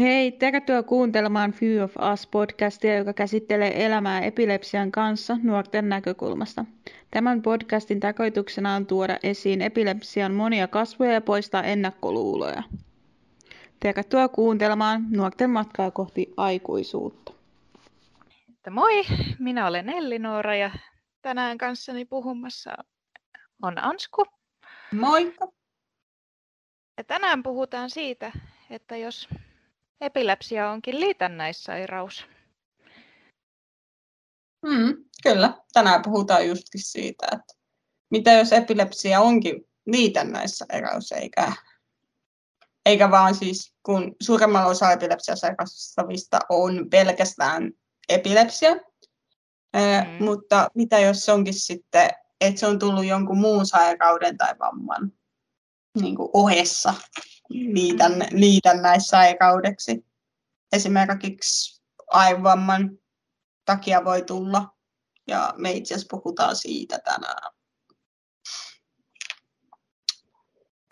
Hei, tervetuloa kuuntelemaan Few of Us podcastia, joka käsittelee elämää epilepsian kanssa nuorten näkökulmasta. Tämän podcastin tarkoituksena on tuoda esiin epilepsian monia kasvoja ja poistaa ennakkoluuloja. Tervetuloa kuuntelemaan nuorten matkaa kohti aikuisuutta. Moi, minä olen Elli Noora ja tänään kanssani puhumassa on Ansku. Moikka! Ja tänään puhutaan siitä, että jos epilepsia onkin liitännäissairaus. Mm, kyllä, tänään puhutaan justkin siitä, että mitä jos epilepsia onkin liitännäissairaus, eikä, eikä vaan siis, kun suuremmalla osa epilepsiasairastavista on pelkästään epilepsia, mm. mutta mitä jos se onkin sitten, että se on tullut jonkun muun sairauden tai vamman niin kuin ohessa liitän, liitännäissairaudeksi. Esimerkiksi aivovamman takia voi tulla, ja me itse asiassa puhutaan siitä tänään.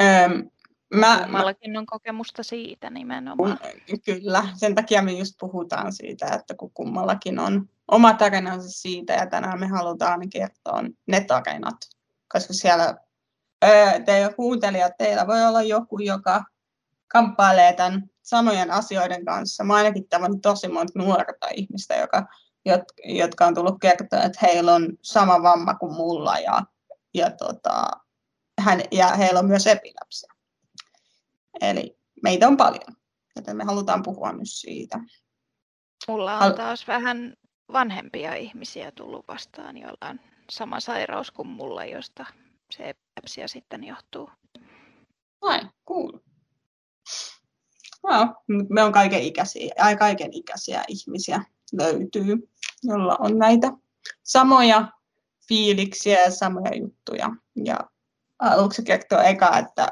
Öm, mä, Kummallakin on kokemusta siitä nimenomaan. Kyllä, sen takia me just puhutaan siitä, että kun kummallakin on oma tarinansa siitä, ja tänään me halutaan kertoa ne tarinat, koska siellä teidän kuuntelijat, teillä voi olla joku, joka kamppailee tämän samojen asioiden kanssa. Mä ainakin tämän tosi monta nuorta ihmistä, joka, jotka on tullut kertoa, että heillä on sama vamma kuin mulla ja, ja, tota, hän, ja heillä on myös epilepsia. Eli meitä on paljon, joten me halutaan puhua myös siitä. Mulla on taas vähän vanhempia ihmisiä tullut vastaan, joilla on sama sairaus kuin mulla, josta se epilepsia sitten johtuu. Ai, cool. No, me on kaiken ikäisiä, kaiken ikäisiä ihmisiä löytyy, jolla on näitä samoja fiiliksiä ja samoja juttuja. Ja haluatko kertoa eka, että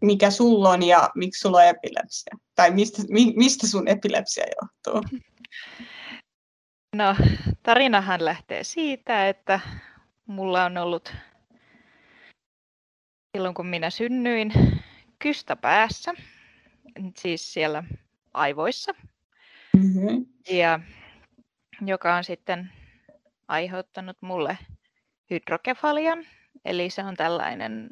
mikä sulla on ja miksi sulla on epilepsia? Tai mistä, mi, mistä sun epilepsia johtuu? No, tarinahan lähtee siitä, että mulla on ollut silloin kun minä synnyin kystä päässä, siis siellä aivoissa, mm-hmm. ja joka on sitten aiheuttanut mulle hydrokefalian, eli se on tällainen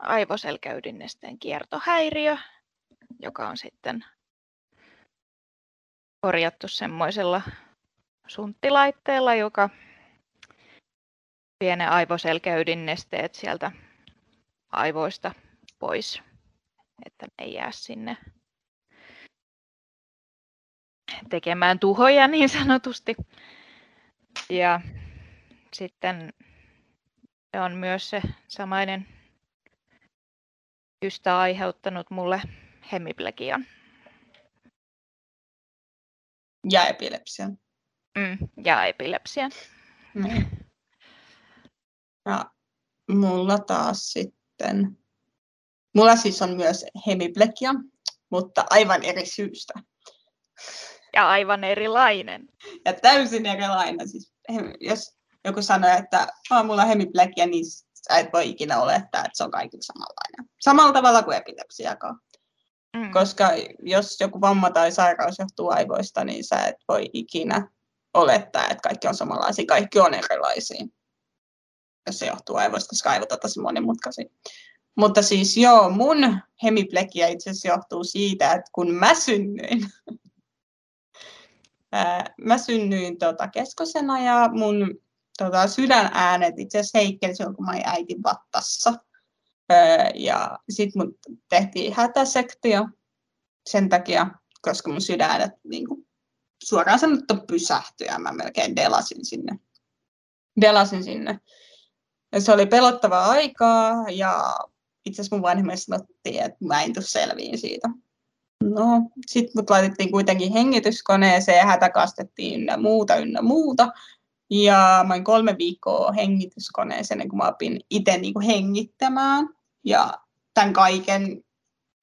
aivoselkäydinnesteen kiertohäiriö, joka on sitten korjattu semmoisella sunttilaitteella, joka vie ne aivoselkäydinnesteet sieltä aivoista pois, että ne ei jää sinne tekemään tuhoja niin sanotusti. Ja sitten se on myös se samainen ystä aiheuttanut mulle hemiplegian. Ja epilepsian. Mm, ja epilepsian. Mm. Ja mulla taas sitten sitten. Mulla siis on myös hemiplekia, mutta aivan eri syystä. Ja aivan erilainen. Ja täysin erilainen. Siis, jos joku sanoo, että oh, mulla on hemiplekia, niin sä et voi ikinä olettaa, että se on kaikilla samanlainen. Samalla tavalla kuin epilepsiakaan. Mm. Koska jos joku vamma tai sairaus johtuu aivoista, niin sä et voi ikinä olettaa, että kaikki on samanlaisia. Kaikki on erilaisia jos se johtuu aivoista, koska aivot on tosi monimutkaisia. Mutta siis joo, mun hemiplekia itse asiassa johtuu siitä, että kun mä synnyin, mä synnyin tota keskosena ja mun tota, sydänäänet itse asiassa heikkeli silloin, kun mä olin äitin vattassa. Ja sitten mun tehtiin hätäsektio sen takia, koska mun sydänet niin kuin, suoraan sanottu pysähtyi ja mä melkein delasin sinne. Delasin sinne se oli pelottavaa aikaa ja itse asiassa mun vanhemmille sanottiin, että mä en tule selviin siitä. No, sitten mut laitettiin kuitenkin hengityskoneeseen ja hätäkastettiin ynnä muuta, ynnä muuta. Ja mä olin kolme viikkoa hengityskoneeseen, kun mä opin itse niin hengittämään. Ja tämän kaiken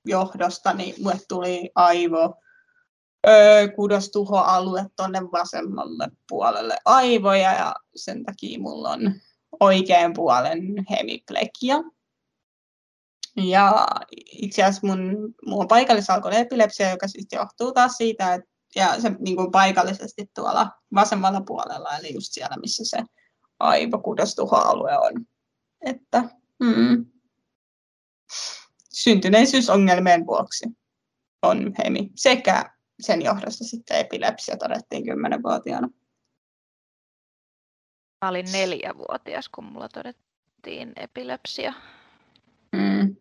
johdosta niin mulle tuli aivo öö, kudostuhoalue tuonne vasemmalle puolelle aivoja ja sen takia mulla on oikean puolen hemiplekia. Ja itse asiassa mun, mun on paikallisalkoinen epilepsia, joka siis johtuu taas siitä, että ja se niin kuin paikallisesti tuolla vasemmalla puolella, eli just siellä, missä se aivokudostuha-alue on. Että, mm, syntyneisyysongelmien vuoksi on hemi sekä sen johdosta sitten epilepsia todettiin kymmenenvuotiaana. Mä olin neljävuotias, kun mulla todettiin epilepsia. Mm.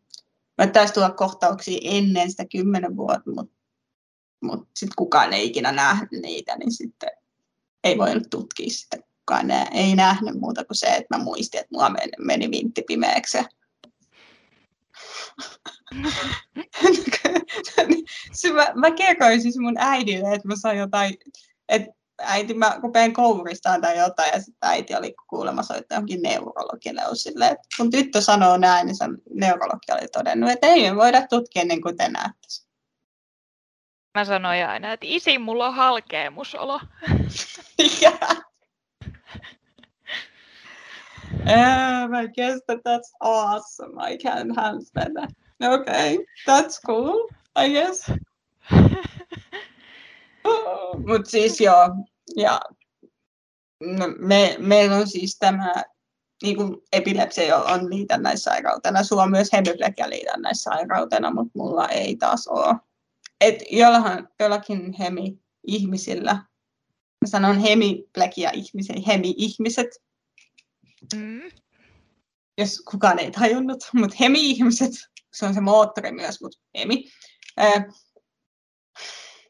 Mä taisi tulla kohtauksia ennen sitä kymmenen vuotta, mutta mut sitten kukaan ei ikinä nähnyt niitä, niin sitten ei voinut tutkia sitä. Kukaan ei nähnyt muuta kuin se, että mä muistin, että mulla meni, meni vintti pimeäksi. mä, mä kerroin siis mun äidille, että mä sain jotain, että äiti, mä rupean kouristaan tai jotain, ja sitten äiti oli kuulemma soittaa johonkin neurologille. Sille, että kun tyttö sanoo näin, niin se neurologi oli todennut, että ei me voida tutkia ennen kuin te näette. Mä sanoin aina, että isi, mulla on halkeamusolo. yeah, I guess that that's awesome. I can't handle that. Okay, that's cool, I guess. Mutta siis joo, ja no, me, meillä on siis tämä niin kuin epilepsia on liitännäissairautena. Sulla on myös hemiplegia liitännäissairautena, mutta mulla ei taas ole. Et jollahan, jollakin hemi-ihmisillä, mä sanon hemiplegia ihmisiä, hemi-ihmiset, mm. jos kukaan ei tajunnut, mutta hemi-ihmiset, se on se moottori myös, mutta hemi.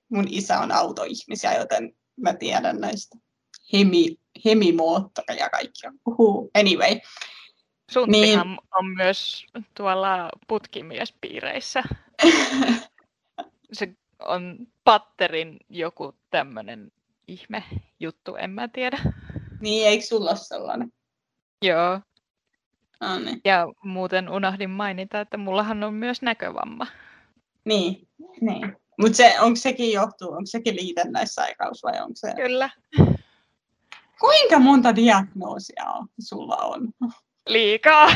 Mun isä on autoihmisiä, joten mä tiedän näistä hemi, hemimoottoreja kaikkia. Uhu. Anyway. Sunttihan niin... on myös tuolla putkimiespiireissä. se on patterin joku tämmöinen ihme juttu, en mä tiedä. Niin, eikö sulla ole sellainen? Joo. No niin. Ja muuten unohdin mainita, että mullahan on myös näkövamma. Niin, niin. Mutta se, onko sekin johtuu, onko sekin liitännäissairaus vai onko se... Kyllä. Kuinka monta diagnoosia on, sulla on? Liikaa.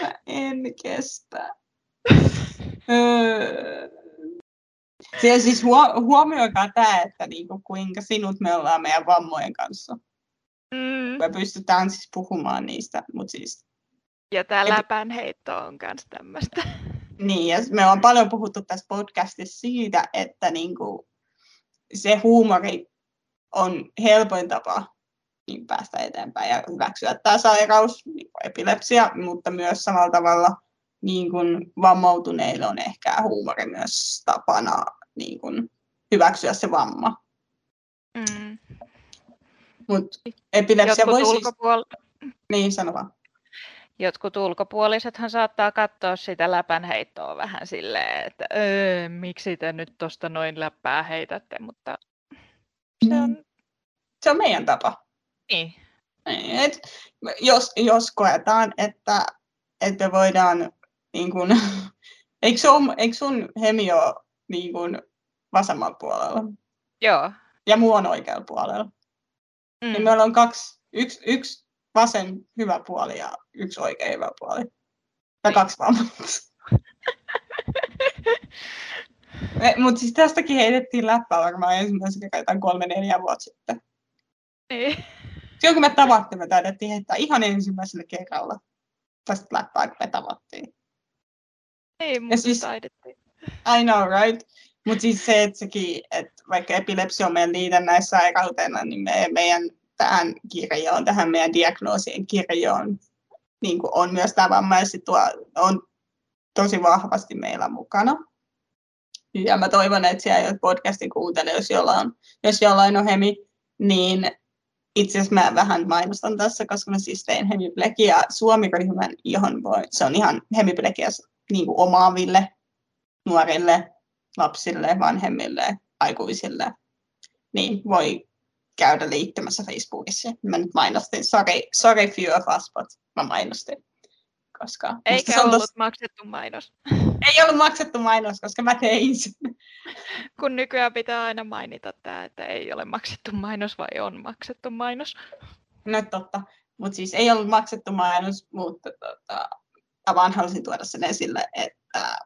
Mä en kestä. Öö. Siellä siis huomioikaa tämä, että niinku, kuinka sinut me ollaan meidän vammojen kanssa. Mm. Me pystytään siis puhumaan niistä, mutta siis... Ja tämä läpänheitto on myös tämmöistä. Niin, ja me on paljon puhuttu tässä podcastissa siitä, että niinku, se huumori on helpoin tapa niin päästä eteenpäin ja hyväksyä tämä sairaus, niin epilepsia, mutta myös samalla tavalla niin kuin vammautuneille on ehkä huumori myös tapana niin kuin hyväksyä se vamma. Mm. Mutta epilepsia voi siis... Ulkopuol- niin, sano vaan jotkut ulkopuolisethan saattaa katsoa sitä läpänheittoa vähän silleen, että öö, miksi te nyt tuosta noin läppää heitätte, mutta se on... Mm. Se on meidän tapa. Niin. niin et, jos, jos koetaan, että, että me voidaan, niin kun, eikö, sun, eikö sun hemi ole niin kun, vasemmalla puolella? Joo. Ja muu on oikealla puolella. Mm. Niin meillä on kaksi, yksi, yksi vasen hyvä puoli ja yksi oikea hyvä puoli. Tai kaksi vammaa. Mutta siis tästäkin heitettiin läppää varmaan ensimmäisen kerran kolme neljä vuotta sitten. Niin. Silloin kun me tavattiin, me taidettiin heittää ihan ensimmäisellä kerralla tästä läppää, kun me tavattiin. Ei, mutta siis, taidettiin. I know, right? Mutta siis se, että sekin, että vaikka epilepsia on meidän liitännäissä sairautena, niin me, meidän kirjoon, tähän meidän diagnoosien kirjoon, niin kuin on myös tämä vammaiset tuo, on tosi vahvasti meillä mukana. Ja mä toivon, että siellä podcastin kuuntelee, jos jollain on, jos jollain on hemi, niin itse asiassa mä vähän mainostan tässä, koska mä siis tein hemiplegia Suomi-ryhmän, johon voi, se on ihan hemiplegia niin kuin omaaville nuorille, lapsille, vanhemmille, aikuisille. Niin voi käydä liittymässä Facebookissa. Mä nyt mainostin. Sorry, sorry but mä mainostin. Koska Eikä ollut tos... maksettu mainos. Ei ollut maksettu mainos, koska mä tein sen. Kun nykyään pitää aina mainita tämä, että ei ole maksettu mainos vai on maksettu mainos. No totta. Mutta siis ei ollut maksettu mainos, mutta tota, mä vaan halusin tuoda sen esille, että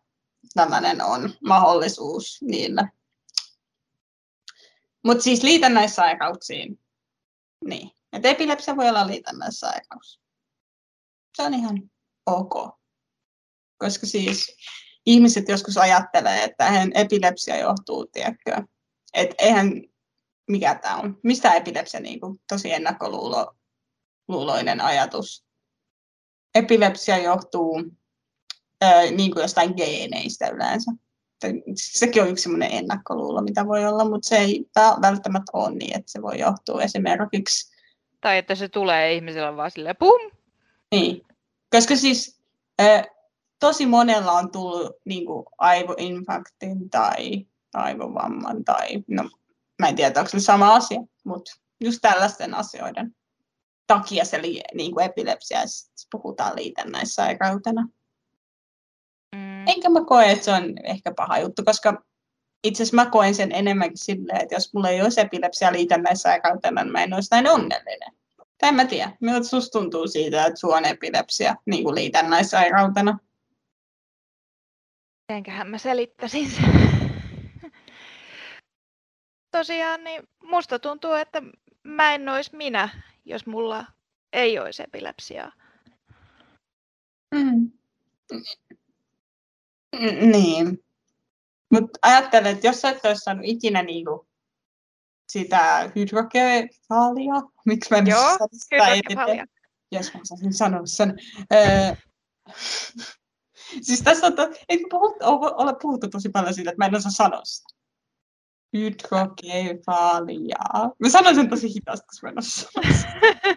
tällainen on mahdollisuus niillä. Mutta siis liitännäissairauksiin, niin. Että epilepsia voi olla liitännäissairaus. Se on ihan ok. Koska siis ihmiset joskus ajattelee, että hän epilepsia johtuu, tiedätkö, että eihän, mikä tämä on, mistä epilepsia niin kuin, tosi ennakkoluuloinen ajatus. Epilepsia johtuu ää, niin kuin jostain geeneistä yleensä. Sekin on yksi sellainen ennakkoluulo, mitä voi olla, mutta se ei välttämättä ole niin, että se voi johtua esimerkiksi... Tai että se tulee ihmisellä vaan silleen pum! Niin, koska siis tosi monella on tullut niin kuin aivoinfarktin tai aivovamman tai, no mä en tiedä, onko se sama asia, mutta just tällaisten asioiden takia se li, niin kuin epilepsia puhutaan liitännäissairautena. Mm. Enkä mä koe, että se on ehkä paha juttu, koska itse asiassa mä koen sen enemmänkin silleen, että jos mulla ei olisi epilepsia liitännäissairautena, niin mä en olisi näin onnellinen. Tai en mä tiedä, miltä susta tuntuu siitä, että sulla on epilepsia niin kuin liitännäissairautena? Mitenköhän mä selittäisin sen? Tosiaan, niin musta tuntuu, että mä en olisi minä, jos mulla ei olisi epilepsiaa. Mm. Niin. Mutta ajattelen, että jos sä et olisi saanut ikinä niinku sitä hydrokefaalia, miksi mä en Joo, hydrokefaalia. Jos mä saisin sanoa sen. Öö, siis tässä on, to, ei puhut, ole puhuttu tosi paljon siitä, että mä en osaa sanoa sitä. Hydrokefalia. Mä sanon sen tosi hitaasti, koska mä en osaa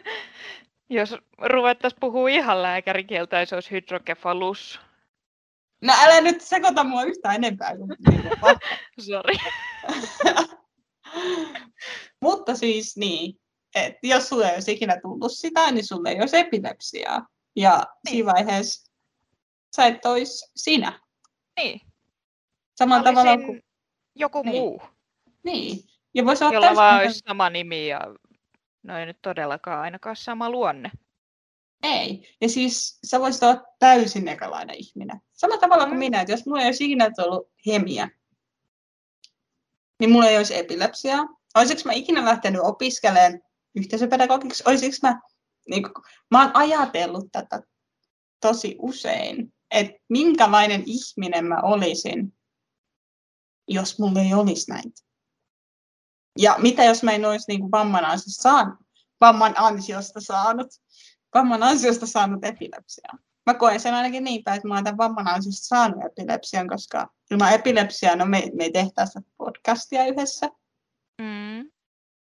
Jos ruvettaisiin puhua ihan lääkärikieltä, se olisi hydrokefalus. No älä nyt sekoita mua yhtään enempää. Sori. Mutta siis niin, että jos sulle ei olisi ikinä tullut sitä, niin sulle ei olisi epilepsiaa. Ja niin. siinä vaiheessa sä et olisi sinä. Niin. Samalla tavalla kuin... joku niin. muu. Niin. Ja voisi olla Jolla vaan olisi sama nimi ja no ei nyt todellakaan ainakaan sama luonne. Ei. Ja siis sä voisit olla täysin ekalainen ihminen. Samalla tavalla kuin mm. minä, että jos mulla ei olisi ikinä ollut hemiä, niin mulla ei olisi epilepsiaa. Olisiko mä ikinä lähtenyt opiskelemaan yhteisöpedagogiksi? Olisiko mä, niin kuin, mä oon ajatellut tätä tosi usein, että minkälainen ihminen mä olisin, jos mulla ei olisi näitä. Ja mitä jos mä en olisi niin kuin vamman, ansiosta saanut, vamman ansiosta saanut, vamman ansiosta saanut epilepsiaa. Mä koen sen ainakin niin päin, että mä oon tämän vamman ansiosta saanut epilepsian, koska ilman epilepsiaa no me, me ei tehtäisi podcastia yhdessä. Mm.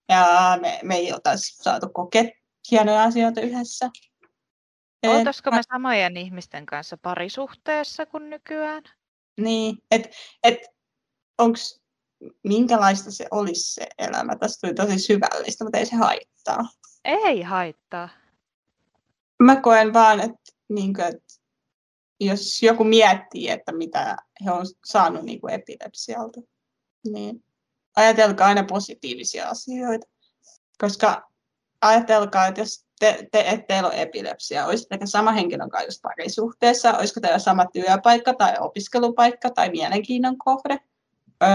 Ja me, me ei oltaisi saatu kokea hienoja asioita yhdessä. Oltaisiko me samojen ihmisten kanssa parisuhteessa kuin nykyään? Niin, että et, onko minkälaista se olisi se elämä. Tästä tuli tosi syvällistä, mutta ei se haittaa. Ei haittaa. Mä koen vaan, että, niin kuin, että jos joku miettii, että mitä he on saanut niin kuin epilepsialta, niin ajatelkaa aina positiivisia asioita. Koska ajatelkaa, että jos te, te et teillä ole epilepsia, olisitteko sama henkilön kanssa just parisuhteessa, olisiko teillä sama työpaikka tai opiskelupaikka tai mielenkiinnon kohde, öö,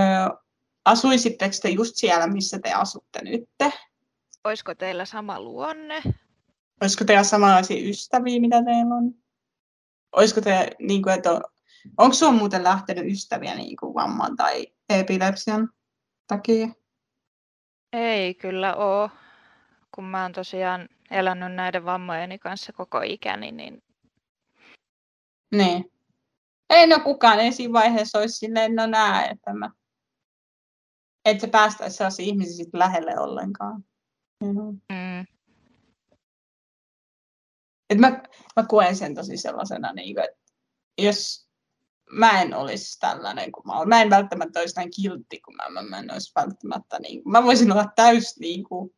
asuisitteko te just siellä, missä te asutte nyt? Olisiko teillä sama luonne? Olisiko teillä samanlaisia ystäviä, mitä teillä on? Olisiko te, niin kuin, että on, onko sinulla muuten lähtenyt ystäviä niin kuin vamman tai epilepsian takia? Ei kyllä ole. Kun mä oon tosiaan elänyt näiden vammojeni kanssa koko ikäni, niin... Niin. Ei no kukaan ei siinä vaiheessa olisi silleen, no nää, että mä että se päästäisi sellaisia ihmisiä sit lähelle ollenkaan. Mm-hmm. Mm. Et mä, mä koen sen tosi sellaisena, niin kuin, että jos mä en olisi tällainen kuin mä olen, mä en välttämättä olisi näin kiltti kuin mä, mä, mä en olisi välttämättä, niin kuin, mä voisin olla täys niin kuin,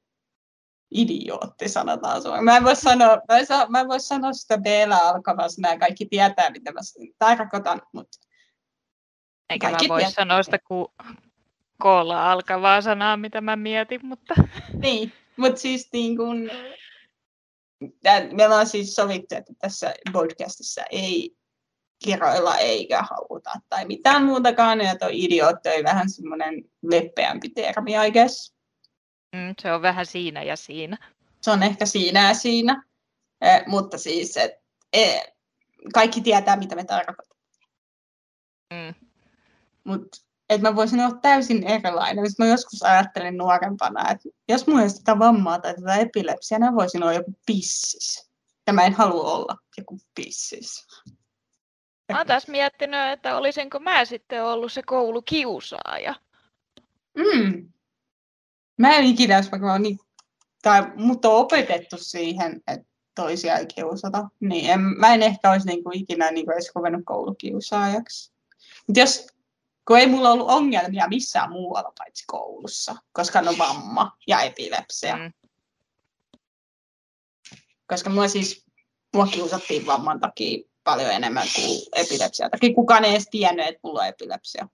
idiootti, sanotaan suomeksi. Mä en voi sanoa, mä en, saa, mä en voi sanoa sitä b alkavaa nämä kaikki tietää, mitä mä tarkoitan, mutta eikä mä voi sanoa sitä ku, koolla alkavaa sanaa, mitä mä mietin, mutta... Niin, mutta siis niin me ollaan siis sovittu, että tässä podcastissa ei kiroilla eikä haukuta tai mitään muutakaan, ja toi idiootti on vähän semmoinen leppeämpi termi, I guess. Mm, se on vähän siinä ja siinä. Se on ehkä siinä ja siinä, eh, mutta siis et, eh, kaikki tietää, mitä me tarkoitamme. Mm. Mutta että mä voisin olla täysin erilainen. Sitten mä joskus ajattelin nuorempana, että jos mulla olisi tätä vammaa tai tätä epilepsiaa, niin voisin olla joku pissis. Ja mä en halua olla joku pissis. Mä oon taas miettinyt, että olisinko mä sitten ollut se koulukiusaaja. Mm. Mä en ikinä olisi vaikka niin, tai mut on opetettu siihen, että toisia ei kiusata. Niin en, mä en ehkä olisi niinku ikinä niinku edes ruvennut koulukiusaajaksi. Mut jos kun ei mulla ollut ongelmia missään muualla paitsi koulussa, koska on vamma ja epilepsia. Mm. Koska mua siis, mua kiusattiin vamman takia paljon enemmän kuin epilepsia takia. Kukaan ei edes tiennyt, että mulla on epilepsia.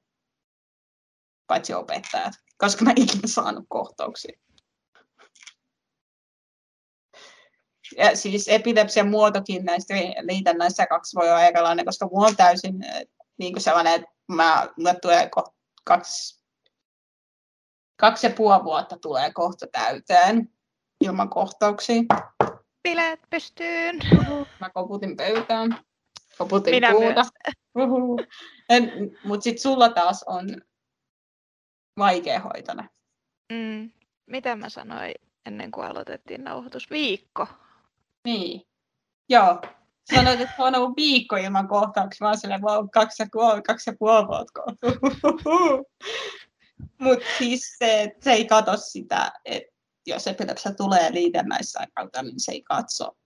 Paitsi opettajat, koska mä en ikinä saanut kohtauksia. Ja siis epilepsian muotokin näistä liitännäissä kaksi voi olla erilainen, koska mulla on täysin niin kuin sellainen, että mä, mä tulee kaksi, kaksi ja puoli vuotta tulee kohta täyteen ilman kohtauksia. Bileet pystyyn. Mä koputin pöytään. Koputin Minä puuta. Mutta sitten sulla taas on vaikeahoitoinen. Mm. Mitä mä sanoin ennen kuin aloitettiin nauhoitus? Viikko. Niin. Joo, Sanoit, että on ollut viikko ilman kohtauksia. Mä oon silleen, wow, kaksi ja puoli, kaksi ja puoli vuotta. Mutta siis se, se ei katso sitä, että jos epilepsia tulee liitännäissairaalta, niin se ei katso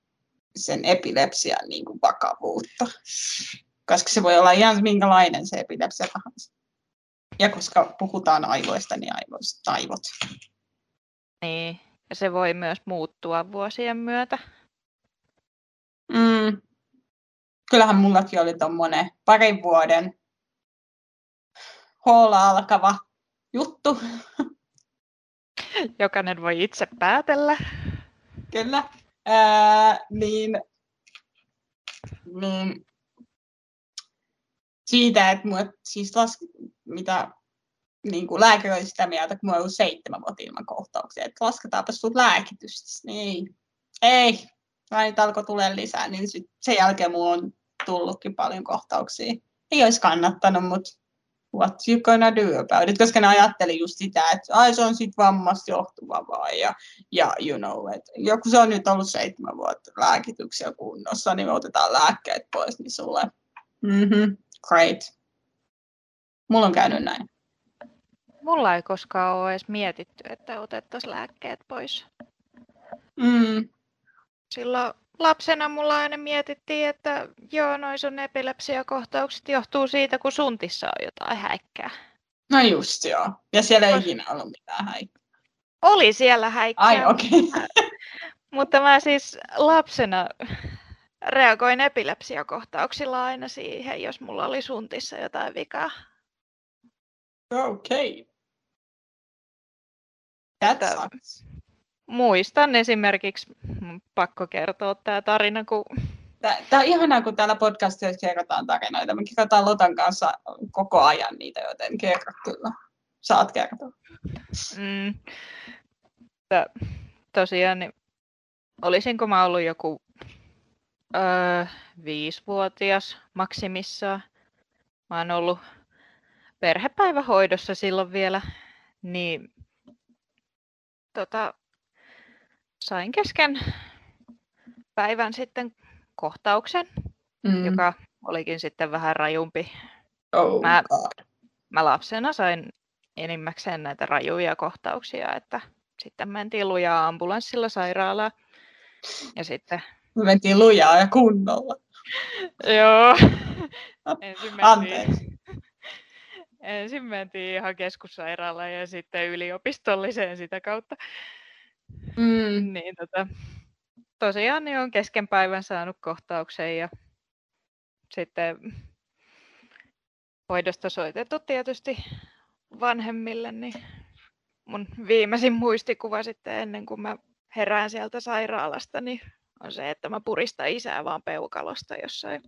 sen epilepsian niin kuin vakavuutta. Koska se voi olla ihan minkälainen se epilepsia tahansa. Ja koska puhutaan aivoista, niin aivoista, aivot. Niin, ja se voi myös muuttua vuosien myötä. Mm, kyllähän mullakin oli tuommoinen parin vuoden hoola alkava juttu. Jokainen voi itse päätellä. Kyllä. Ää, niin, niin, siitä, että mua, siis las, mitä niin kuin lääkäri oli sitä mieltä, kun mulla on ollut seitsemän vuotta ilman kohtauksia, että lasketaanpa sinut lääkitystä. Niin ei, nyt alkoi tulee lisää, niin sit sen jälkeen mulla on tullutkin paljon kohtauksia. Ei olisi kannattanut, mutta what you gonna do about it, koska ne ajatteli just sitä, että ai se on sit vammasta johtuva vaan ja, ja you know, että joku se on nyt ollut seitsemän vuotta lääkityksiä kunnossa, niin me otetaan lääkkeet pois, niin sulle, mm-hmm, great. Mulla on käynyt näin. Mulla ei koskaan ole edes mietitty, että otettaisiin lääkkeet pois. Mm. Silloin lapsena mulla aina mietittiin, että joo, noin sun epilepsiakohtaukset johtuu siitä, kun suntissa on jotain häikkää. No just joo. Ja siellä ei ikinä ollut mitään häikkää. Oli siellä häikkää. Ai okei. Okay. mutta mä siis lapsena reagoin epilepsiakohtauksilla aina siihen, jos mulla oli suntissa jotain vikaa. Okei. Okay. That sucks muistan esimerkiksi, pakko kertoa tämä tarina, kun... Tämä on ihanaa, kun täällä podcastissa kerrotaan tarinoita. Me kerrotaan Lotan kanssa koko ajan niitä, joten kerro kyllä. Saat kertoa. Mm. Tosiaan, niin olisinko mä ollut joku öö, viisivuotias maksimissaan. Mä oon ollut perhepäivähoidossa silloin vielä, niin tota, sain kesken päivän sitten kohtauksen, mm. joka olikin sitten vähän rajumpi. Oh mä, mä lapsena sain enimmäkseen näitä rajuja kohtauksia, että sitten mentiin lujaa ambulanssilla sairaalaan. Ja sitten... Me mentiin lujaa ja kunnolla. Joo. Ensin mentiin, ensin mentiin ihan keskussairaalaan ja sitten yliopistolliseen sitä kautta. Mm. Niin tota, tosiaan niin on kesken päivän saanut kohtauksen ja sitten hoidosta soitettu tietysti vanhemmille, niin mun viimeisin muistikuva sitten ennen kuin mä herään sieltä sairaalasta, niin on se, että mä puristan isää vaan peukalosta jossain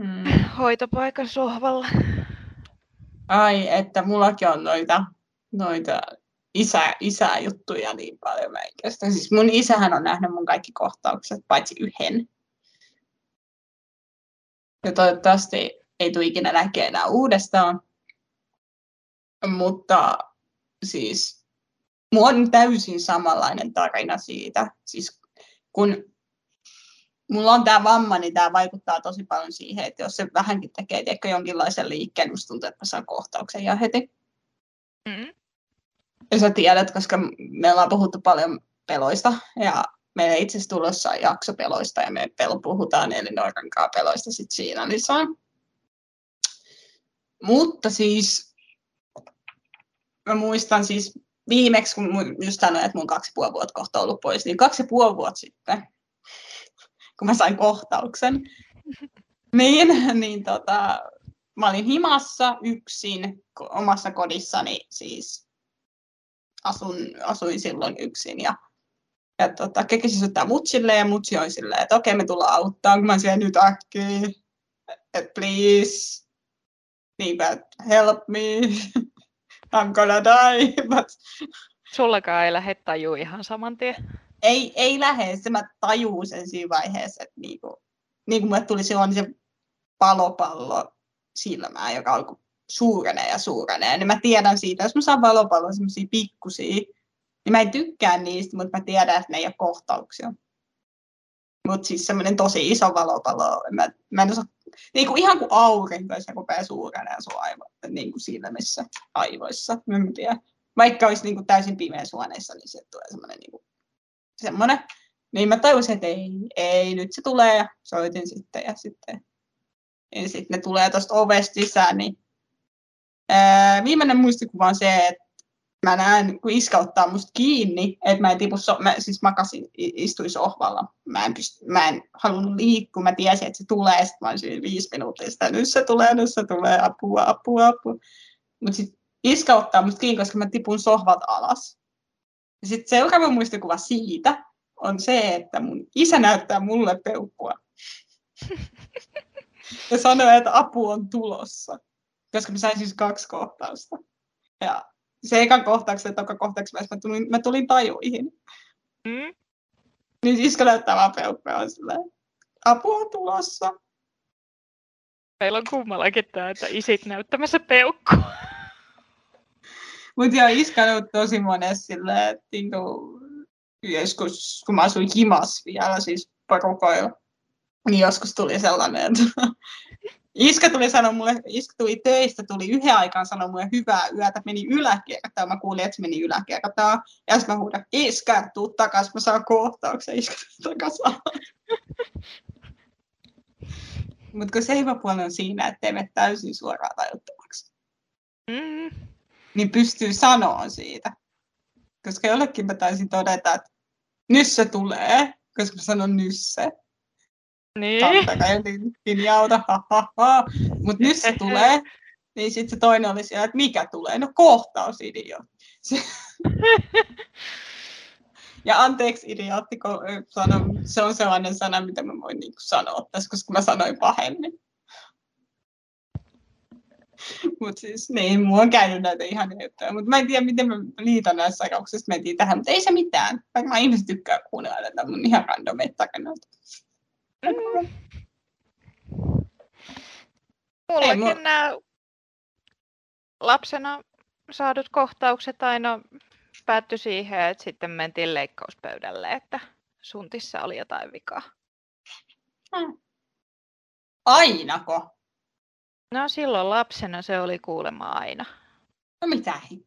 Mm. hoitopaikan sohvalla. Ai, että mullakin on noita, noita isä, isäjuttuja niin paljon. Kestä. Siis mun isähän on nähnyt mun kaikki kohtaukset, paitsi yhden. Ja toivottavasti ei tule ikinä näkee enää uudestaan. Mutta siis mulla on täysin samanlainen tarina siitä. Siis kun mulla on tämä vamma, niin tämä vaikuttaa tosi paljon siihen, että jos se vähänkin tekee tiedätkö, jonkinlaisen liikkeen, musta tuntuu, että mä saan kohtauksen ja heti. Mm. Ja sä tiedät, koska me ollaan puhuttu paljon peloista ja meillä itse asiassa tulossa jakso peloista ja me pel- puhutaan Elinoran kanssa peloista sit siinä lisää. Mutta siis mä muistan siis viimeksi, kun just sanoin, että mun kaksi puoli vuotta kohta ollut pois, niin kaksi puoli vuotta sitten, kun mä sain kohtauksen, niin, niin tota, mä olin himassa yksin omassa kodissani, siis asun, asuin silloin yksin ja, ja tota, kekisin syöttää mutsille ja mutsi oli silleen, että okei me tullaan auttaa, kun mä siellä nyt äkkiä, että please, niin bad, help me, I'm gonna die, but Sullakaan ei lähde tajuu ihan saman tien. ei, ei lähde, se mä tajuun sen siinä vaiheessa, että niinku, niin kuin mulle tuli silloin se palopallo silmään, joka alkoi suurenee ja suurenee, niin mä tiedän siitä, jos mä saan valopallon semmoisia pikkusia, niin mä en tykkää niistä, mutta mä tiedän, että ne ei ole kohtauksia. Mutta siis semmoinen tosi iso valopallo, mä, mä en osaa, niin kuin ihan kuin aurinko, se rupeaa suurenee sun aivo, niin kuin silmissä, aivoissa, mä en tiedä. Vaikka olisi niin kuin täysin pimeässä huoneessa, niin se tulee semmoinen niin kuin semmoinen. Niin mä tajusin, että ei, ei, nyt se tulee ja soitin sitten ja sitten ja sitten ne tulee tuosta ovesta sisään, niin viimeinen muistikuva on se, että mä näen, kun iskä ottaa musta kiinni, että mä en tipu, so- mä siis makasin, istuin sohvalla. Mä en, pyst- mä en halunnut liikkua, mä tiesin, että se tulee, sitten mä olisin viisi minuuttia sitä, nyt se tulee, nyt se tulee, apua, apua, apua. Mutta sitten iskä ottaa musta kiinni, koska mä tipun sohvalta alas. Ja sitten seuraava muistikuva siitä on se, että mun isä näyttää mulle peukkua. ja sanoo, että apu on tulossa. Koska mä sain siis kaksi kohtausta. Ja se ekan kohtauksen ja toka kohtauksen mä tulin, mä tulin tajuihin. Mm? Niin iskä näyttää vaan peukkua on silleen, apu on tulossa. Meillä on kummallakin tämä, että isit näyttämässä peukkua. Mutta joo, iskä on tosi monessa silleen, että niinku, joskus, kun mä asuin himas vielä, siis porukoilla, niin joskus tuli sellainen, että iskä tuli sanoa mulle, iskä tuli töistä, tuli yhden aikaan sanoa mulle hyvää yötä, meni yläkertaan, mä kuulin, että se meni yläkertaan, ja sitten mä huudan, iskä, tuu takas, mä saan kohtauksen, iskä tuli takas Mutta kun se hyvä puoli on siinä, että ei mene täysin suoraan tajuttomaksi, Mm. niin pystyy sanoa siitä. Koska jollekin mä taisin todeta, että nyt se tulee, koska mä sanon nysse. Niin. Kantakaa niin, linjauta, ha, ha, ha. Mutta nyt se tulee. Niin sitten se toinen oli siellä, että mikä tulee? No kohtaus, idiootti. Ja anteeksi idiootti, kun sanon, se on sellainen sana, mitä mä voin niin sanoa tässä, koska mä sanoin pahemmin. Mutta siis niin, mulla on käynyt näitä ihan juttuja, mutta mä en tiedä, miten mä liitän näissä sairauksissa mentiin tähän, mutta ei se mitään. Vaikka mä ihmiset tykkää kuunnella näitä mun ihan randomeita tarinoita. Mm. Ei Mullakin mua- nämä lapsena saadut kohtaukset aina päättyi siihen, että sitten mentiin leikkauspöydälle, että suntissa oli jotain vikaa. Ainako? No silloin lapsena se oli kuulemma aina. No mitä? hi-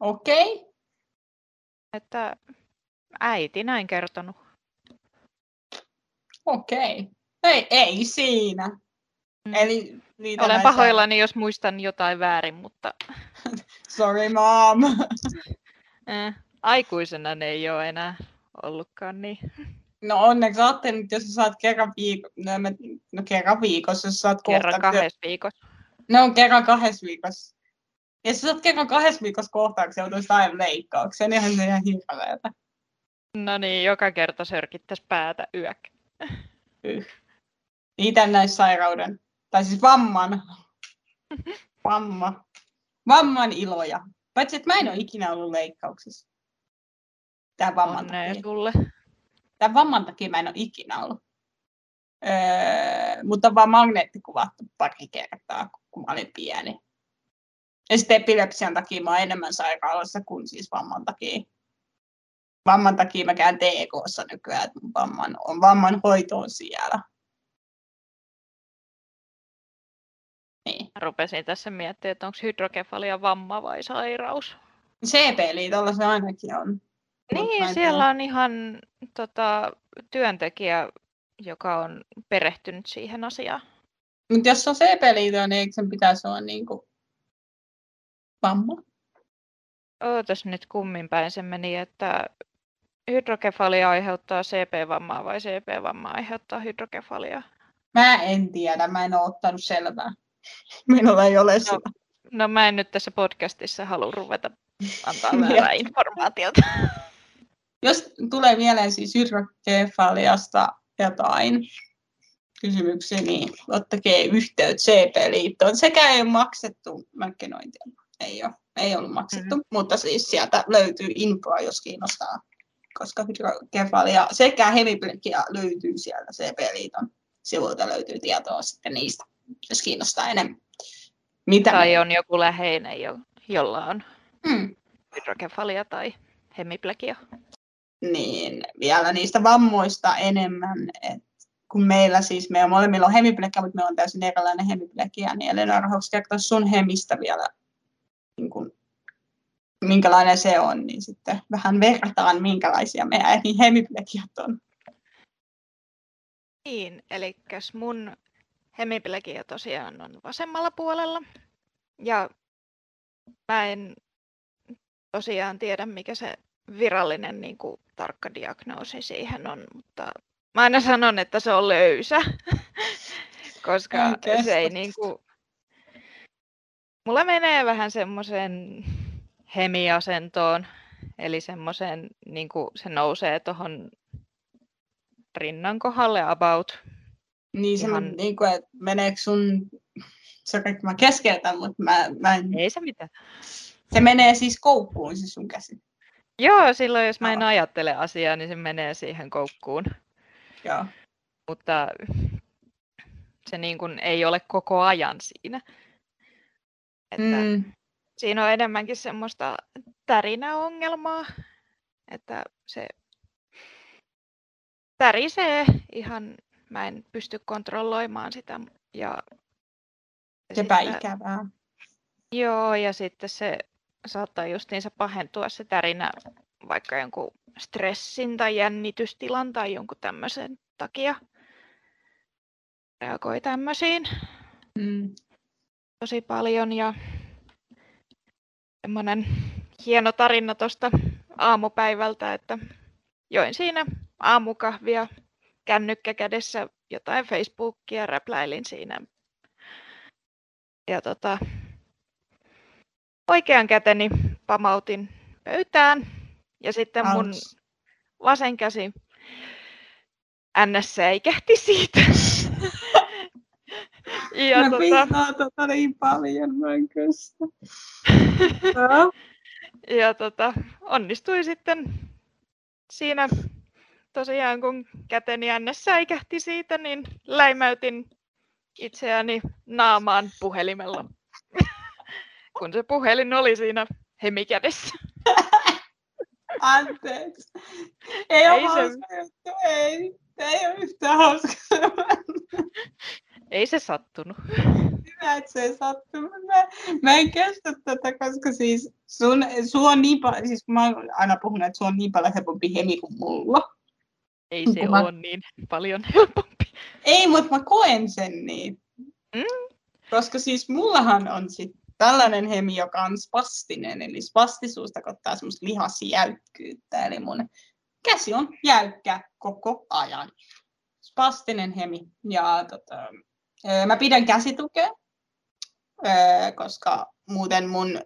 Okei. Okay. Että äiti näin kertonut. Okei. Ei, ei siinä. Mm. Eli niitä Olen näistä- pahoillani, jos muistan jotain väärin, mutta Sorry mom. äh, aikuisena ne ei ole enää ollutkaan niin. No onneksi ajattelin, että jos sä saat kerran viikossa, no, mä- no kerran viikossa, jos saat Kerran kahdessa viikossa. No kerran kahdessa viikossa. Ja jos sä saat kerran kahdessa viikossa kohtauksia, joutuisit aina leikkaukseen, niin ihan hirveetä. No niin, joka kerta sörkittäisi päätä yök. Liitännäissairauden, tai siis vamman. Vamma. Vamman iloja. Paitsi, että mä en ole ikinä ollut leikkauksessa. Tämän vamman Onnea takia. sulle. Tämän vamman takia mä en ole ikinä ollut. Öö, mutta on vaan magneettikuvattu pari kertaa, kun mä olin pieni. Ja sitten epilepsian takia mä oon enemmän sairaalassa kuin siis vamman takia. Vamman takia mä käyn TKssa nykyään, että vamman, on vamman hoito on siellä. Niin. Mä rupesin tässä miettimään, että onko hydrokefalia vamma vai sairaus. CP-liitolla se ainakin on. Niin, siellä on ihan tota, työntekijä, joka on perehtynyt siihen asiaan. Mutta jos se on CP-liitolla, niin eikö sen pitäisi olla niinku vamma? Ootas nyt kummin päin se meni, että hydrokefalia aiheuttaa CP-vammaa vai CP-vamma aiheuttaa hydrokefalia. Mä en tiedä, mä en ole ottanut selvää. Minulla ei ole sitä. No mä en nyt tässä podcastissa halua ruveta antaa väärää informaatiota. Jos tulee mieleen siis hydrokefaliasta jotain kysymyksiä, niin ottakaa yhteyttä CP-liittoon. Sekä ei ole maksettu markkinointia. Ei, ole, ei ollut maksettu, mm-hmm. mutta siis sieltä löytyy infoa, jos kiinnostaa. Koska hydrokefalia sekä hemiplegia löytyy sieltä CP-liiton sivuilta löytyy tietoa sitten niistä, jos kiinnostaa enemmän. Mitä tai on joku läheinen, jo, jolla on Hmm. hydrokefalia tai hemiplegia. niin vielä niistä vammoista enemmän, että kun meillä siis, meillä molemmilla on hemiplegia, mutta meillä on täysin erilainen hemiplegia, niin Elena haluaisi kertoa sun hemistä vielä, niin kuin, minkälainen se on, niin sitten vähän verrataan, minkälaisia meidän eri hemiplegiat on. Niin, eli mun hemiplegia tosiaan on vasemmalla puolella. Ja mä en tosiaan tiedä, mikä se virallinen niin kuin, tarkka diagnoosi siihen on, mutta mä aina sanon, että se on löysä, koska se ei niin kuin... Mulla menee vähän semmoisen hemiasentoon, eli semmoisen, niin kuin se nousee tuohon rinnan kohdalle about. Niin se, Ihan- niin kuin, että meneekö sun, sorry, kun mä keskeytän, mutta mä, mä en, Ei se mitään. se menee siis koukkuun siis sun käsi. Joo, silloin jos mä en ajattele asiaa, niin se menee siihen koukkuun. Joo. Mutta se niin kuin ei ole koko ajan siinä. Että Mm. Siinä on enemmänkin semmoista tärinäongelmaa, että se tärisee ihan, mä en pysty kontrolloimaan sitä. Ja, Sepä sitten- ikävää. Joo, ja sitten se saattaa justiinsa pahentua se tärinä vaikka jonkun stressin tai jännitystilan tai jonkun tämmöisen takia. Reagoi tämmöisiin Mm. tosi paljon ja semmoinen hieno tarina tuosta aamupäivältä, että join siinä aamukahvia kännykkä kädessä jotain Facebookia räpläilin siinä. Ja tota, oikean käteni pamautin pöytään ja sitten mun vasen käsi ns. säikähti siitä. Ja mä tota, vihaan tota niin paljon, mä en kestä. Joo. ja tota, onnistui sitten siinä tosiaan kun käteni ns. säikähti siitä, niin läimäytin itseäni naamaan puhelimella. kun se puhelin oli siinä hemikädessä. Anteeksi. Ei ole Ei se- hauska juttu, ei. Ei ole yhtään hauska. Ei se sattunut. Hyvä, että se ei sattunut. Mä, mä en kestä tätä, koska siis sun, sun on niin paljon, siis mä oon aina puhunut, että sun on niin paljon helpompi hemi kuin mulla. Ei se mä- ole niin paljon helpompi. Ei, mutta mä koen sen niin. Mm. Koska siis mullahan on sit tällainen hemi, joka on spastinen, eli spastisuus tarkoittaa semmoista lihasjäykkyyttä, eli mun käsi on jäykkä koko ajan. Spastinen hemi. Ja tota, mä pidän käsitukea, ö, koska muuten mun,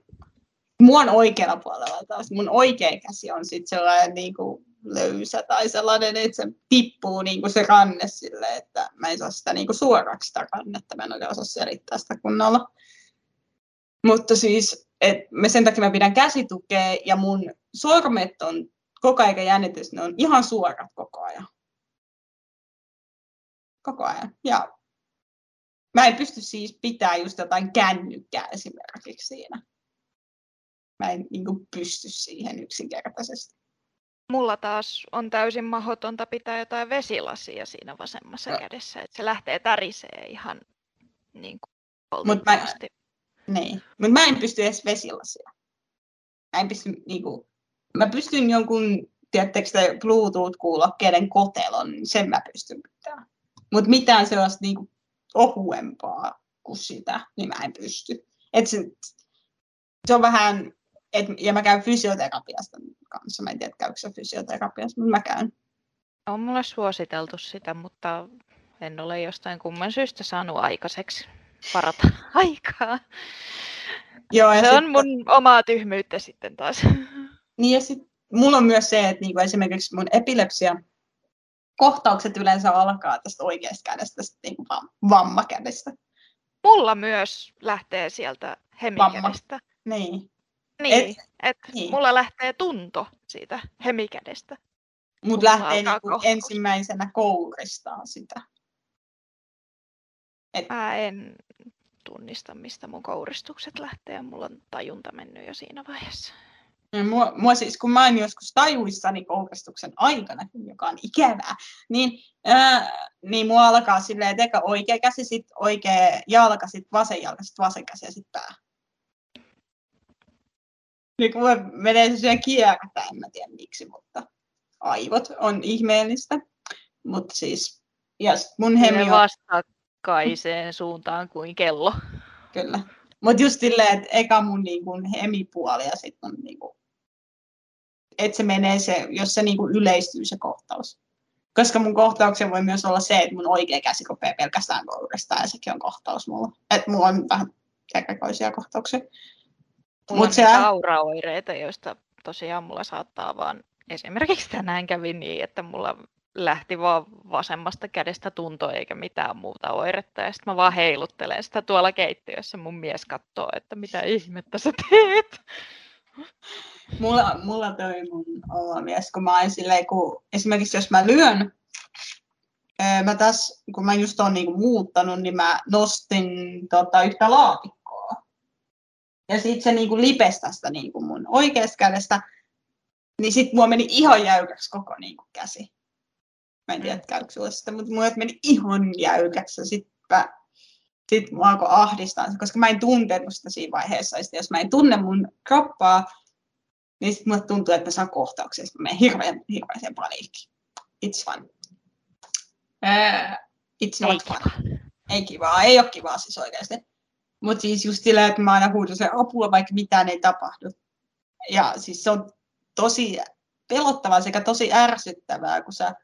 mun oikealla puolella taas, mun oikea käsi on sitten sellainen niin kuin löysä tai sellainen, että se tippuu niin kuin se ranne sille, että mä en saa sitä niin kuin suoraksi sitä rannetta, mä en oikein osaa selittää sitä kunnolla. Mutta siis, et me sen takia mä pidän käsitukea ja mun sormet on koko ajan jännitys, ne on ihan suorat koko ajan. Koko ajan. Ja mä en pysty siis pitää just jotain kännykkää esimerkiksi siinä. Mä en niin kuin, pysty siihen yksinkertaisesti. Mulla taas on täysin mahdotonta pitää jotain vesilasia siinä vasemmassa no. kädessä, että se lähtee tärisee ihan niin kuin Mut mä, niin. Mutta mä en pysty edes vesilasia. Mä en pysty, niin kuin, mä pystyn jonkun, tiedättekö te, Bluetooth-kuulokkeiden kotelon, niin sen mä pystyn pitämään. Mutta mitään sellaista niin kuin, ohuempaa kuin sitä, niin mä en pysty. Et se, se on vähän, et, ja mä käyn fysioterapiasta kanssa. Mä en tiedä, käykö se fysioterapiasta, mutta mä käyn. On mulle suositeltu sitä, mutta en ole jostain kumman syystä saanut aikaiseksi varata aikaa. Joo, ja se on mun omaa tyhmyyttä sitten taas. Niin ja sitten mulla on myös se, että niinku esimerkiksi mun epilepsia kohtaukset yleensä alkaa tästä oikeasta kädestä, tästä niinku vammakädestä. Mulla myös lähtee sieltä hemikädestä. Vamma. Niin. Niin, et, et niin. mulla lähtee tunto siitä hemikädestä. Mutta lähtee niinku ensimmäisenä kouristaan sitä. Et... Mä en tunnista, mistä mun kouristukset lähtee. Mulla on tajunta mennyt jo siinä vaiheessa. Mua, mua siis, kun mä oon joskus tajuissani kouristuksen aikana, joka on ikävää, niin, ää, niin mua alkaa silleen, että eka oikea käsi, sitten oikea jalka, sitten vasen jalka, sitten vasen käsi ja sitten pää. Niin kun menee se kiertää, en mä tiedä miksi, mutta aivot on ihmeellistä. Mutta siis, ja mun hemi on... vastakkaiseen suuntaan kuin kello. Kyllä. Mutta just silleen, että eka mun niin kun hemipuoli ja sitten on niin kun, että se menee se, jos se niin kun yleistyy se kohtaus. Koska mun kohtauksen voi myös olla se, että mun oikea käsi rupeaa pelkästään kourista ja sekin on kohtaus mulla. Että mulla on vähän segregoisia kohtauksia. Mulla Mut on se... auraoireita, joista tosiaan mulla saattaa vaan, esimerkiksi tänään kävi niin, että mulla lähti vaan vasemmasta kädestä tunto eikä mitään muuta oiretta. Ja sitten mä vaan heiluttelen sitä tuolla keittiössä. Mun mies katsoo, että mitä ihmettä sä teet. Mulla, mulla toi mun mies, kun mä silleen, kun esimerkiksi jos mä lyön, mä tässä, kun mä just oon niinku muuttanut, niin mä nostin tota, yhtä laatikkoa. Ja sitten se niinku lipesi tästä niinku mun oikeasta kädestä, niin sitten mua meni ihan jäykäksi koko niinku käsi. Mä en tiedä, käykö sulle sitä, mutta mulle meni ihan jäykäksi. Sitten sit mua alkoi ahdistaa, koska mä en tuntenut sitä siinä vaiheessa. Ja jos mä en tunne mun kroppaa, niin sitten mulle tuntuu, että mä saan kohtauksia. Sitten mä menen hirveän, hirveän paniikkiin. It's fun. Uh, it's not ei fun. Kiva. Ei kivaa. Ei ole kivaa siis oikeasti. Mutta siis just sillä, että mä aina huudun se apua, vaikka mitään ei tapahdu. Ja siis se on tosi pelottavaa sekä tosi ärsyttävää, kun sä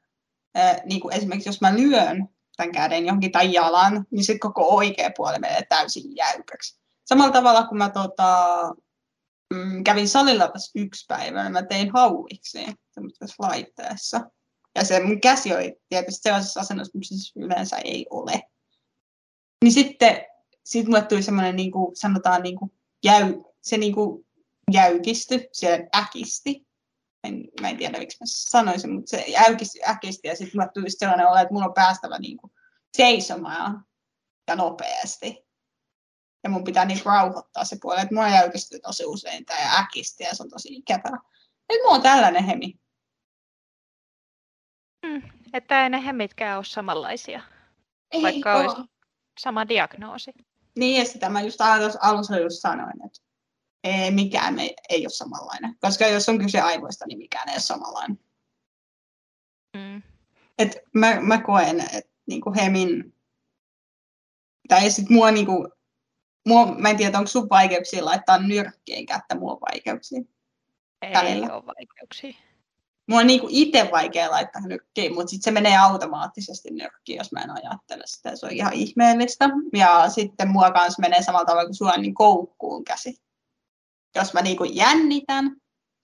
niin kuin esimerkiksi jos mä lyön tämän käden johonkin tai jalan, niin sitten koko oikea puoli menee täysin jäykäksi. Samalla tavalla kun mä tota, mm, kävin salilla tässä yksi päivä, niin mä tein hauiksi tämmöisessä laitteessa. Ja se mun käsi oli tietysti sellaisessa asennossa, missä se yleensä ei ole. Niin sitten sit mulle tuli semmoinen, niin kuin, sanotaan, niin kuin jäy, se niin kuin jäykisty, siellä äkisti en, mä en tiedä miksi mä sanoisin, mutta se äkisti, äkisti ja sitten mä tuli sellainen olo, että mun on päästävä niin kuin seisomaan ja nopeasti. Ja mun pitää niin rauhoittaa se puoli, että mua jäykistyy tosi usein tämä ja äkisti ja se on tosi ikävää. Nyt mulla on tällainen hemi. Mm, että ei ne hemitkään ole samanlaisia, ei vaikka ole. olisi sama diagnoosi. Niin, ja sitä mä just alussa, alussa just sanoin, että ei, mikään ei, ei ole samanlainen. Koska jos on kyse aivoista, niin mikään ei ole samanlainen. Mm. Et mä, mä koen, että niinku Hemin, tai sitten mua, niinku, mua, mä en tiedä, onko sun vaikeuksia laittaa nyrkkiä kättä, mua vaikeuksia. Ei välillä. ole vaikeuksia. Mua on niinku itse vaikea laittaa nyrkkiä, mutta sitten se menee automaattisesti nyrkkiin, jos mä en ajattele sitä. Se on ihan ihmeellistä. Ja sitten mua kanssa menee samalla tavalla kuin sua, niin koukkuun käsi jos mä niin kuin jännitän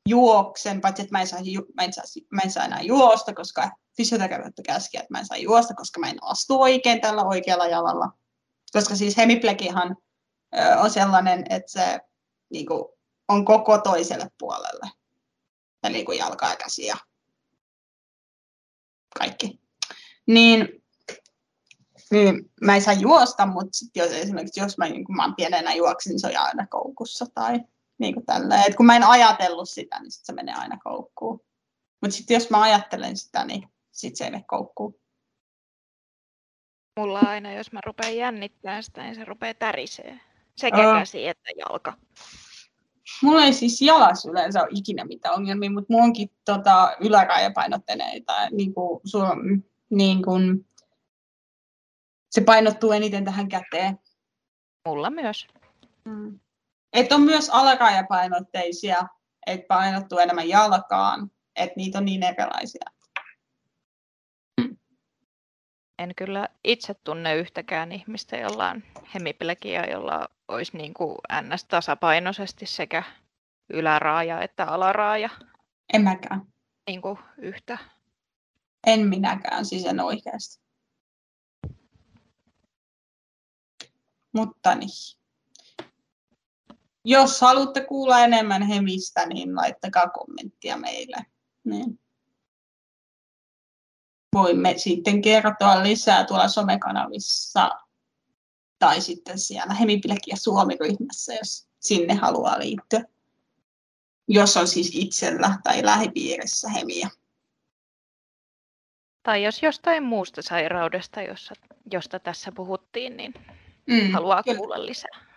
juoksen, paitsi että mä en saa, mä en saa, mä en saa enää juosta, koska fysioterapeutti käski, että mä en saa juosta, koska mä en astu oikein tällä oikealla jalalla. Koska siis hemiplekihan on sellainen, että se niin kuin, on koko toiselle puolelle. Eli kuin jalka ja käsi ja kaikki. Niin, niin mä en saa juosta, mutta sit jos esimerkiksi jos mä, niin kun mä pienenä juoksin, niin se on aina koukussa tai niin kuin tälleen. Et kun mä en ajatellut sitä, niin sit se menee aina koukkuun. Mutta sitten jos mä ajattelen sitä, niin sit se ei mene koukkuun. Mulla aina, jos mä rupean jännittämään sitä, niin se rupeaa tärisee. Sekä oh. käsi että jalka. Mulla ei siis jalas yleensä ole ikinä mitään ongelmia, mutta mulla onkin tota, ylärajapainotteneita. Niin kuin, niin kuin, se painottuu eniten tähän käteen. Mulla myös. Mm. Et on myös alarajapainotteisia, että painottuu enemmän jalkaan, että niitä on niin erilaisia. En kyllä itse tunne yhtäkään ihmistä, jolla on hemiplegia, jolla olisi niin kuin ns. tasapainoisesti sekä yläraaja että alaraaja. En mäkään. Niin kuin yhtä. En minäkään, siis en oikeasti. Mutta niin. Jos haluatte kuulla enemmän hemistä, niin laittakaa kommenttia meille. Niin. Voimme sitten kertoa lisää tuolla somekanavissa tai sitten siellä Hemipilkki ja Suomi-ryhmässä, jos sinne haluaa liittyä. Jos on siis itsellä tai lähipiirissä hemiä. Tai jos jostain muusta sairaudesta, jossa, josta tässä puhuttiin, niin mm, haluaa kyllä. kuulla lisää.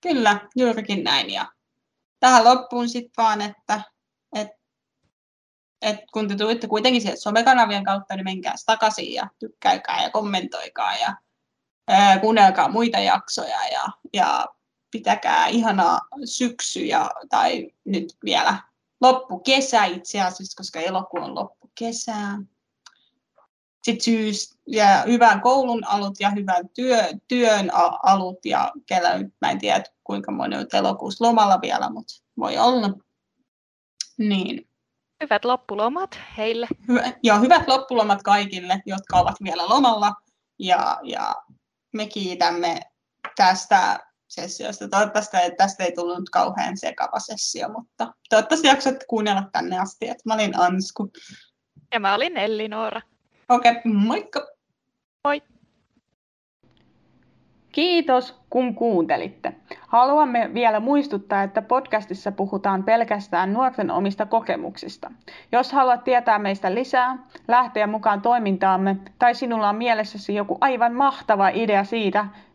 Kyllä, juurikin näin. Ja tähän loppuun sitten vaan, että, että, että kun te tulitte kuitenkin sieltä somekanavien kautta, niin menkää takaisin ja tykkäykää ja kommentoikaa ja ää, kuunnelkaa muita jaksoja ja, ja pitäkää ihanaa syksyä tai nyt vielä loppukesä itse asiassa, koska elokuun on loppukesää sit syys ja hyvän koulun alut ja hyvän työ, työn alut ja kellä nyt, mä en tiedä kuinka moni on elokuussa lomalla vielä, mutta voi olla. Niin. Hyvät loppulomat heille. Hyvä, ja hyvät loppulomat kaikille, jotka ovat vielä lomalla. Ja, ja me kiitämme tästä sessiosta. Toivottavasti tästä ei tullut kauhean sekava sessio, mutta toivottavasti jaksat kuunnella tänne asti. Että mä olin Ansku. Ja mä olin Elli Noora. Okei, okay, moikka! Moi! Kiitos, kun kuuntelitte. Haluamme vielä muistuttaa, että podcastissa puhutaan pelkästään nuorten omista kokemuksista. Jos haluat tietää meistä lisää, lähteä mukaan toimintaamme tai sinulla on mielessäsi joku aivan mahtava idea siitä,